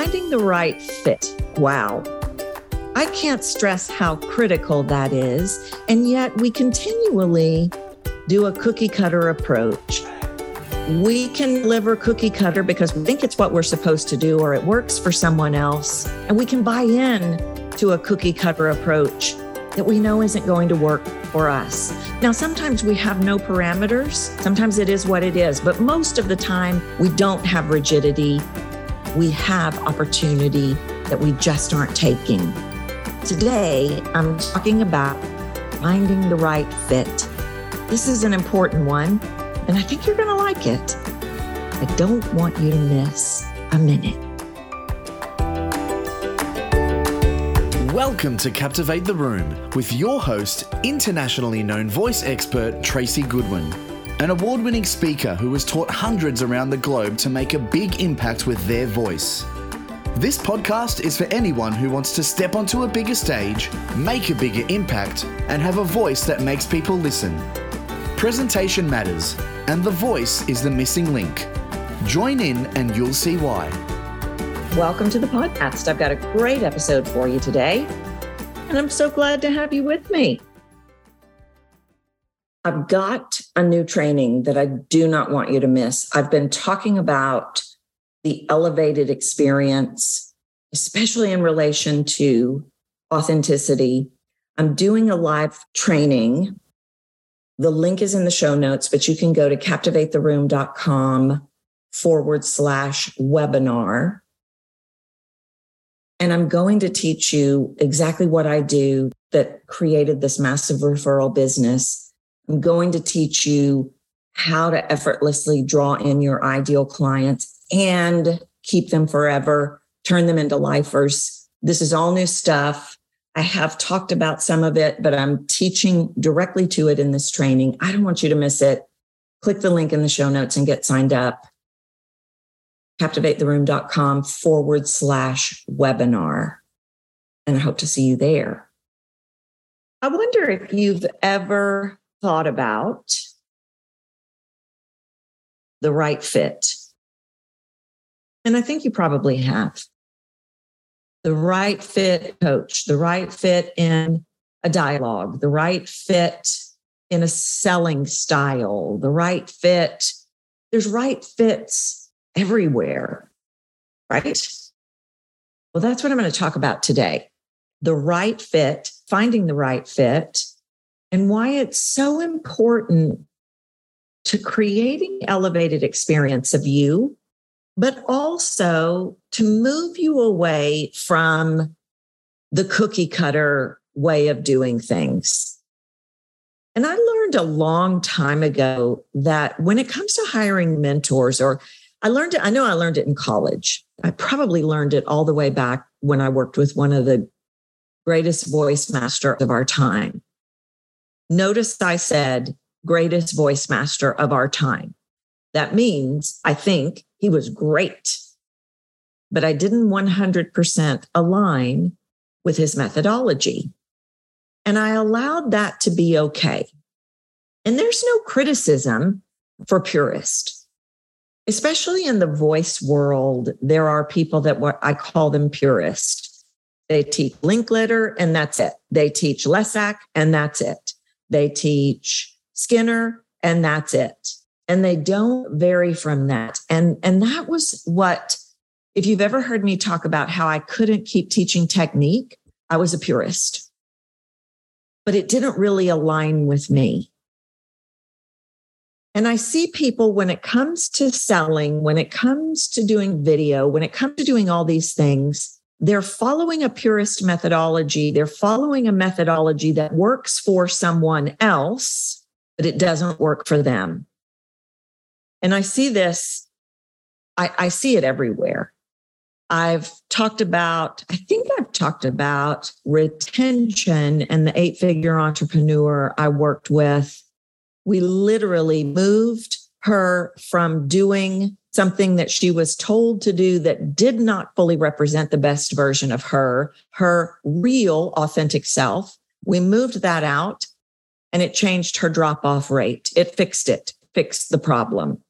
Finding the right fit. Wow. I can't stress how critical that is. And yet we continually do a cookie cutter approach. We can deliver cookie cutter because we think it's what we're supposed to do or it works for someone else. And we can buy in to a cookie cutter approach that we know isn't going to work for us. Now, sometimes we have no parameters. Sometimes it is what it is, but most of the time we don't have rigidity. We have opportunity that we just aren't taking. Today, I'm talking about finding the right fit. This is an important one, and I think you're going to like it. I don't want you to miss a minute. Welcome to Captivate the Room with your host, internationally known voice expert Tracy Goodwin, an award winning speaker who has taught hundreds around the globe to make a big impact with their voice. This podcast is for anyone who wants to step onto a bigger stage, make a bigger impact, and have a voice that makes people listen. Presentation matters, and the voice is the missing link. Join in and you'll see why. Welcome to the podcast. I've got a great episode for you today, and I'm so glad to have you with me. I've got a new training that I do not want you to miss. I've been talking about the elevated experience, especially in relation to authenticity. I'm doing a live training. The link is in the show notes, but you can go to captivatetheroom.com forward slash webinar and I'm going to teach you exactly what I do that created this massive referral business. I'm going to teach you how to effortlessly draw in your ideal clients and keep them forever, turn them into lifers. This is all new stuff. I have talked about some of it, but I'm teaching directly to it in this training. I don't want you to miss it. Click the link in the show notes and get signed up captivatetheroom.com forward slash webinar. And I hope to see you there. I wonder if you've ever thought about the right fit. And I think you probably have. The right fit coach, the right fit in a dialogue, the right fit in a selling style, the right fit. There's right fits everywhere, right? Well, that's what I'm going to talk about today the right fit, finding the right fit, and why it's so important to creating elevated experience of you, but also to move you away from the cookie cutter way of doing things. And I learned a long time ago that when it comes to hiring mentors or I learned it, I know I learned it in college. I probably learned it all the way back when I worked with one of the greatest voice masters of our time. Notice I said greatest voice master of our time. That means I think he was great, but I didn't 100% align with his methodology. And I allowed that to be okay. And there's no criticism for purist. especially in the voice world, there are people that what I call them purist. They teach Linklater and that's it. They teach Lessac and that's it. They teach Skinner and that's it. And they don't vary from that. And, and that was what, if you've ever heard me talk about how I couldn't keep teaching technique, I was a purist. But it didn't really align with me. And I see people when it comes to selling, when it comes to doing video, when it comes to doing all these things, they're following a purist methodology. They're following a methodology that works for someone else, but it doesn't work for them. And I see this, I, I see it everywhere. I've talked about, I think I've talked about retention and the eight figure entrepreneur I worked with we literally moved her from doing something that she was told to do that did not fully represent the best version of her, her real authentic self. We moved that out and it changed her drop off rate. It fixed it, fixed the problem.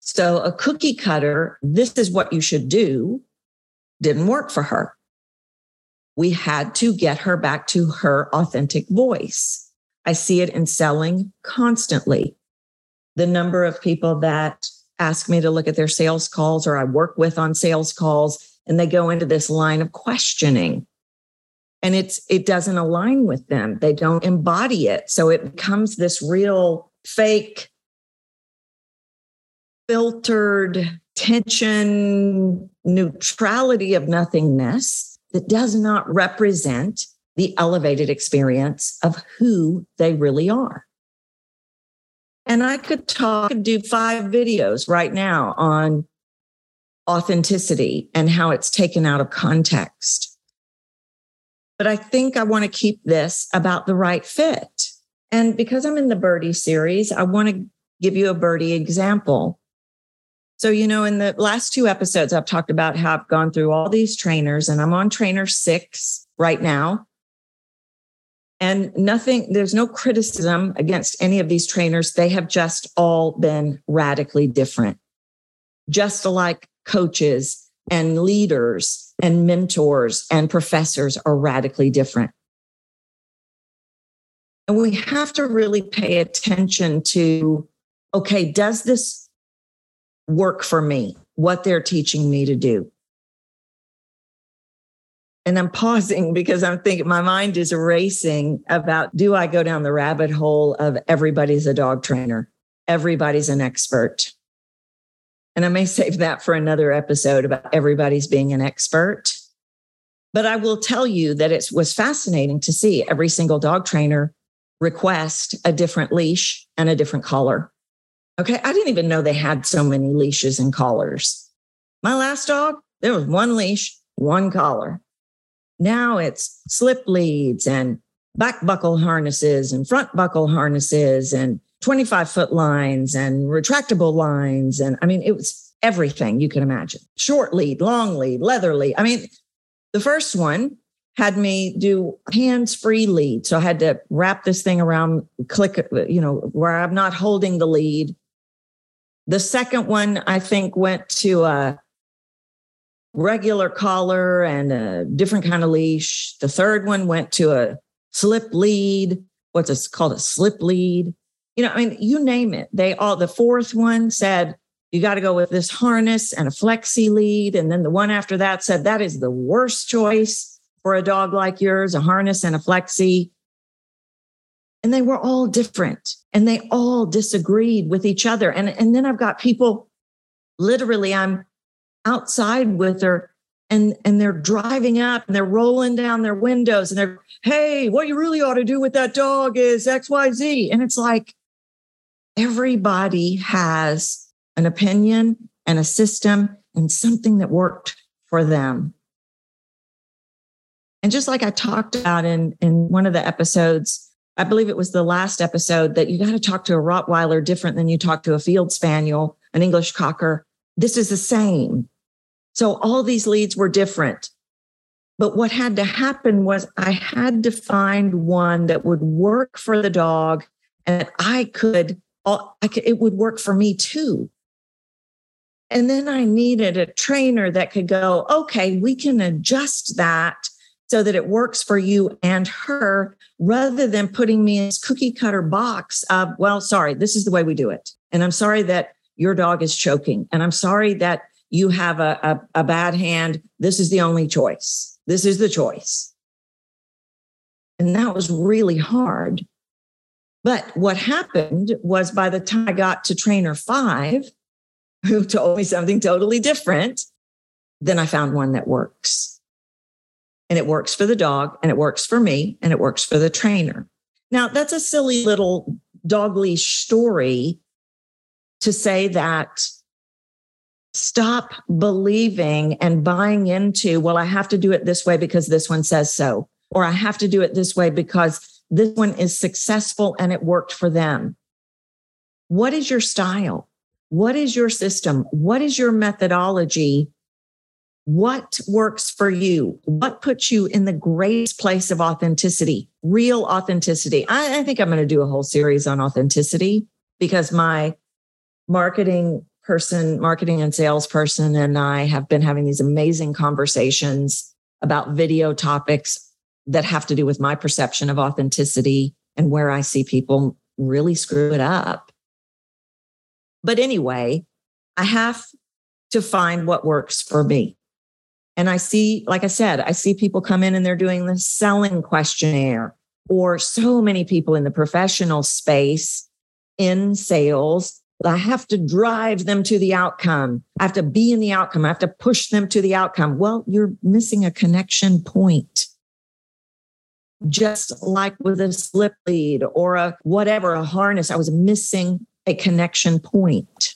So a cookie cutter, this is what you should do, didn't work for her. We had to get her back to her authentic voice. I see it in selling constantly. The number of people that ask me to look at their sales calls or I work with on sales calls and they go into this line of questioning. And it's it doesn't align with them. They don't embody it. So it becomes this real fake filtered tension neutrality of nothingness that does not represent the elevated experience of who they really are and i could talk and do five videos right now on authenticity and how it's taken out of context but I think I want to keep this about the right fit. And because I'm in the birdie series, I want to give you a birdie example. So, you know, in the last two episodes, I've talked about how I've gone through all these trainers and I'm on trainer six right now. And nothing, there's no criticism against any of these trainers. They have just all been radically different, just like coaches and leaders and mentors and professors are radically different. And we have to really pay attention to okay, does this work for me? What they're teaching me to do. And I'm pausing because I'm thinking my mind is racing about do I go down the rabbit hole of everybody's a dog trainer? Everybody's an expert. And I may save that for another episode about everybody's being an expert. But I will tell you that it was fascinating to see every single dog trainer request a different leash and a different collar. Okay. I didn't even know they had so many leashes and collars. My last dog, there was one leash, one collar. Now it's slip leads and back buckle harnesses and front buckle harnesses and 25 foot lines and retractable lines. And I mean, it was everything you can imagine short lead, long lead, leather lead. I mean, the first one had me do hands free lead. So I had to wrap this thing around, click, you know, where I'm not holding the lead. The second one, I think, went to a regular collar and a different kind of leash. The third one went to a slip lead. What's it called? A slip lead you know, I mean, you name it. They all, the fourth one said, you got to go with this harness and a flexi lead. And then the one after that said, that is the worst choice for a dog like yours, a harness and a flexi. And they were all different and they all disagreed with each other. And, and then I've got people literally, I'm outside with her and and they're driving up and they're rolling down their windows and they're hey what you really ought to do with that dog is xyz and it's like everybody has an opinion and a system and something that worked for them. And just like I talked about in, in one of the episodes, I believe it was the last episode that you got to talk to a Rottweiler different than you talk to a field spaniel, an English cocker. This is the same. So all these leads were different. But what had to happen was I had to find one that would work for the dog and I could all, could, it would work for me too. And then I needed a trainer that could go, okay, we can adjust that so that it works for you and her rather than putting me in this cookie cutter box of, well, sorry, this is the way we do it. And I'm sorry that your dog is choking. And I'm sorry that you have a, a, a bad hand. This is the only choice. This is the choice. And that was really hard but what happened was by the time I got to trainer five, who told me something totally different, then I found one that works. And it works for the dog, and it works for me, and it works for the trainer. Now, that's a silly little dog leash story to say that stop believing and buying into, well, I have to do it this way because this one says so, or I have to do it this way because this one is successful and it worked for them. What is your style? What is your system? What is your methodology? What works for you? What puts you in the greatest place of authenticity, real authenticity? I, I think I'm going to do a whole series on authenticity because my marketing person, marketing and salesperson, and I have been having these amazing conversations about video topics that have to do with my perception of authenticity and where I see people really screw it up. But anyway, I have to find what works for me. And I see, like I said, I see people come in and they're doing the selling questionnaire, or so many people in the professional space in sales. I have to drive them to the outcome. I have to be in the outcome. I have to push them to the outcome. Well, you're missing a connection point. Just like with a slip lead or a whatever, a harness, I was missing a connection point.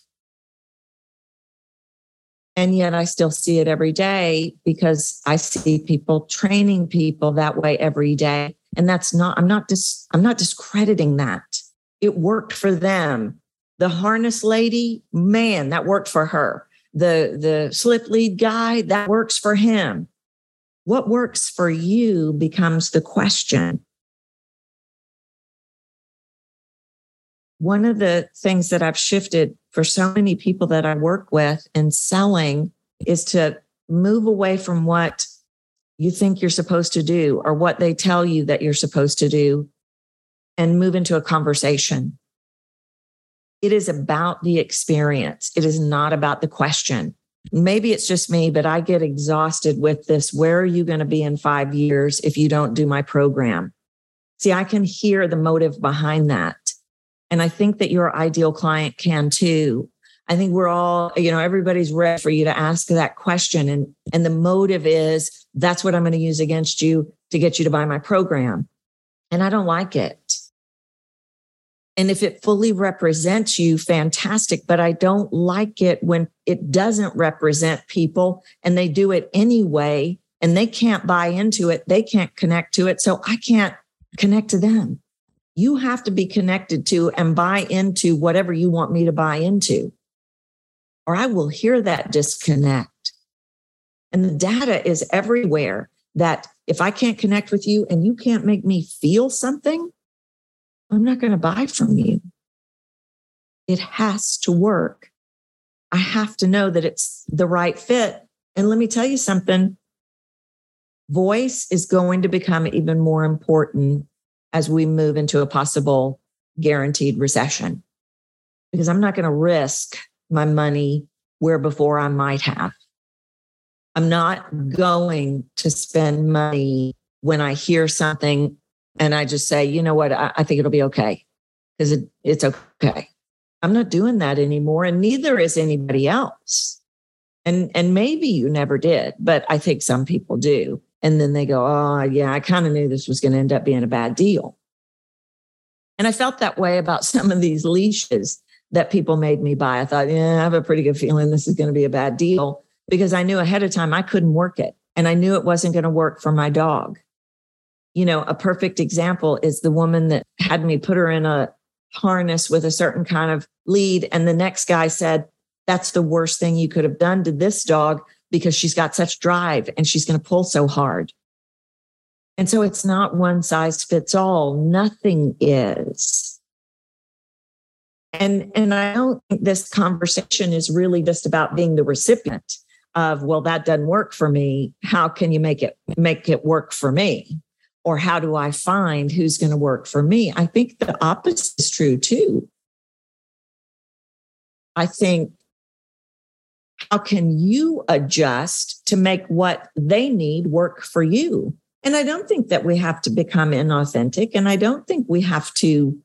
And yet I still see it every day because I see people training people that way every day. And that's not, I'm not dis, I'm not discrediting that. It worked for them. The harness lady, man, that worked for her. The the slip lead guy, that works for him. What works for you becomes the question. One of the things that I've shifted for so many people that I work with in selling is to move away from what you think you're supposed to do or what they tell you that you're supposed to do and move into a conversation. It is about the experience. It is not about the question. Maybe it's just me, but I get exhausted with this. Where are you going to be in five years if you don't do my program? See, I can hear the motive behind that. And I think that your ideal client can too. I think we're all, you know, everybody's ready for you to ask that question. And, and the motive is that's what I'm going to use against you to get you to buy my program. And I don't like it. And if it fully represents you, fantastic. But I don't like it when it doesn't represent people and they do it anyway and they can't buy into it. They can't connect to it. So I can't connect to them you have to be connected to and buy into whatever you want me to buy into, or I will hear that disconnect. And the data is everywhere that if I can't connect with you and you can't make me feel something, I'm not going to buy from you. It has to work. I have to know that it's the right fit. And let me tell you something voice is going to become even more important as we move into a possible guaranteed recession because I'm not going to risk my money where before I might have. I'm not going to spend money when I hear something and I just say, you know what, I, I think it'll be okay because it, it's okay. I'm not doing that anymore, and neither is anybody else. And and maybe you never did, but I think some people do. And then they go, oh, yeah, I kind of knew this was going to end up being a bad deal. And I felt that way about some of these leashes that people made me buy. I thought, yeah, I have a pretty good feeling this is going to be a bad deal because I knew ahead of time I couldn't work it and I knew it wasn't going to work for my dog. You know, a perfect example is the woman that had me put her in a harness with a certain kind of lead. And the next guy said, That's the worst thing you could have done to this dog because she's got such drive and she's going to pull so hard. And so it's not one size fits all. Nothing is. And, and I don't think this conversation is really just about being the recipient of, well, that doesn't work for me. How can you make it make it work for me? Or how do I find who's going to work for me? I think the opposite is true too. I think how can you adjust to make what they need work for you? And I don't think that we have to become inauthentic. And I don't think we have to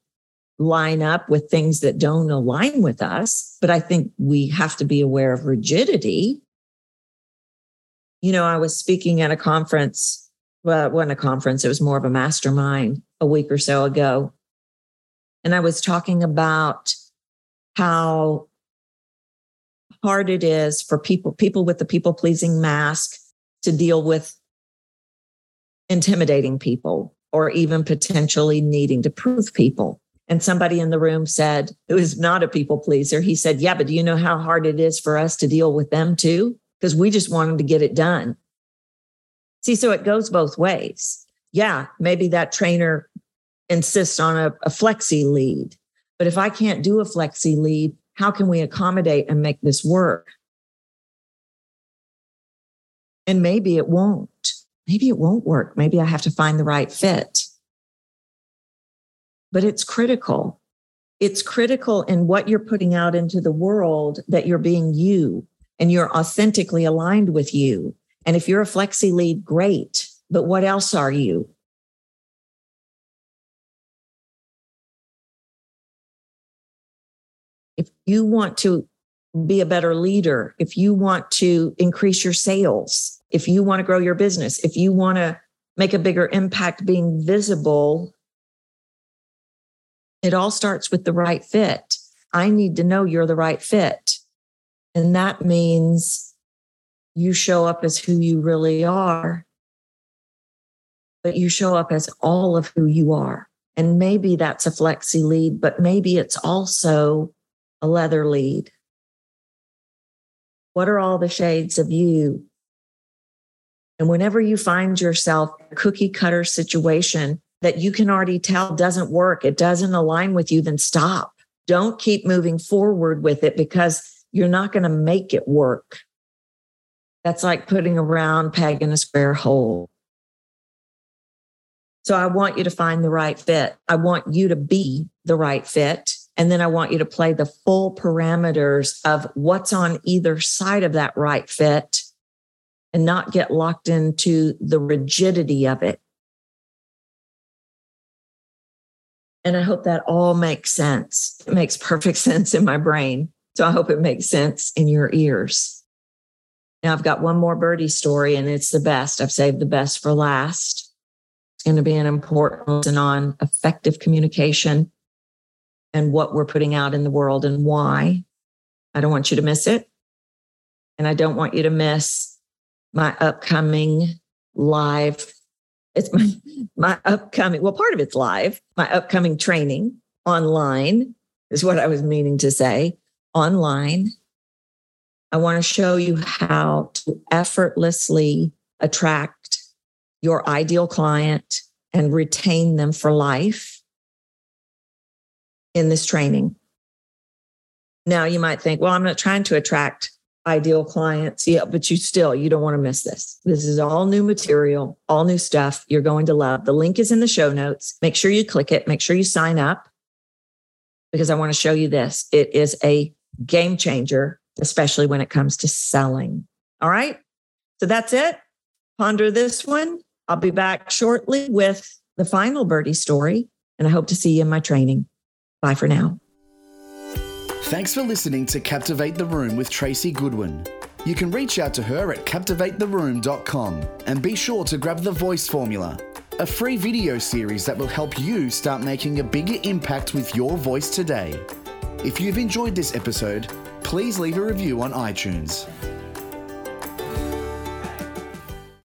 line up with things that don't align with us. But I think we have to be aware of rigidity. You know, I was speaking at a conference, well, it wasn't a conference, it was more of a mastermind a week or so ago. And I was talking about how hard it is for people people with the people pleasing mask to deal with intimidating people or even potentially needing to prove people. And somebody in the room said who is not a people pleaser he said yeah but do you know how hard it is for us to deal with them too? Because we just want them to get it done see so it goes both ways yeah maybe that trainer insists on a, a flexi lead but if I can't do a flexi lead, how can we accommodate and make this work? And maybe it won't. Maybe it won't work. Maybe I have to find the right fit. But it's critical. It's critical in what you're putting out into the world that you're being you and you're authentically aligned with you. And if you're a flexi lead, great. But what else are you? If you want to be a better leader, if you want to increase your sales, if you want to grow your business, if you want to make a bigger impact being visible, it all starts with the right fit. I need to know you're the right fit. And that means you show up as who you really are, but you show up as all of who you are. And maybe that's a flexi lead, but maybe it's also a leather lead. What are all the shades of you? And whenever you find yourself a cookie cutter situation that you can already tell doesn't work, it doesn't align with you, then stop. Don't keep moving forward with it because you're not going to make it work. That's like putting a round peg in a square hole. So I want you to find the right fit. I want you to be the right fit. And then I want you to play the full parameters of what's on either side of that right fit and not get locked into the rigidity of it. And I hope that all makes sense. It makes perfect sense in my brain. So I hope it makes sense in your ears. Now I've got one more birdie story and it's the best. I've saved the best for last. It's going to be an important lesson on effective communication and what we're putting out in the world and why. I don't want you to miss it. And I don't want you to miss my upcoming live. It's my, my upcoming, well, part of it's live, my upcoming training online is what I was meaning to say online. I want to show you how to effortlessly attract your ideal client and retain them for life in this training. Now you might think, well, I'm not trying to attract ideal clients. Yeah, but you still, you don't want to miss this. This is all new material, all new stuff you're going to love. The link is in the show notes. Make sure you click it. Make sure you sign up because I want to show you this. It is a game changer, especially when it comes to selling. All right. So that's it. Ponder this one. I'll be back shortly with the final birdie story, and I hope to see you in my training. Bye for now. Thanks for listening to Captivate the Room with Tracy Goodwin. You can reach out to her at captivatetheroom.com and be sure to grab the voice formula, a free video series that will help you start making a bigger impact with your voice today. If you've enjoyed this episode, please leave a review on iTunes.